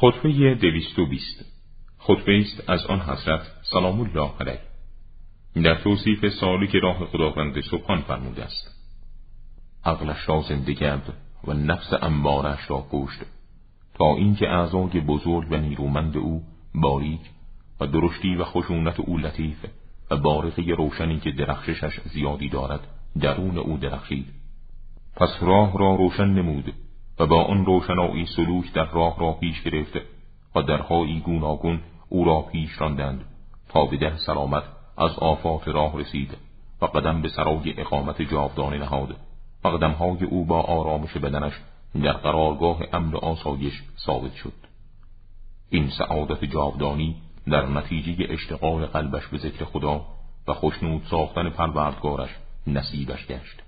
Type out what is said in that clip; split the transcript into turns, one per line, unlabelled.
خطبه دویست و بیست. خطبه است از آن حضرت سلام الله علیه. در توصیف سالی که راه خداوند سبحان فرموده است. عقلش را زنده کرد و نفس انبارش را کشت. تا اینکه اعضای بزرگ و نیرومند او باریک و درشتی و خشونت او لطیف و بارقه روشنی که درخششش زیادی دارد درون او درخشید. پس راه را روشن نمود. و با آن روشنایی سلوک در راه را پیش گرفت و درهایی گوناگون او را پیش راندند تا به ده سلامت از آفات راه رسید و قدم به سرای اقامت جاودانه نهاد. و قدمهای او با آرامش بدنش در قرارگاه امر آسایش ثابت شد. این سعادت جاودانی در نتیجه اشتغال قلبش به ذکر خدا و خوشنود ساختن پروردگارش نصیبش گشت.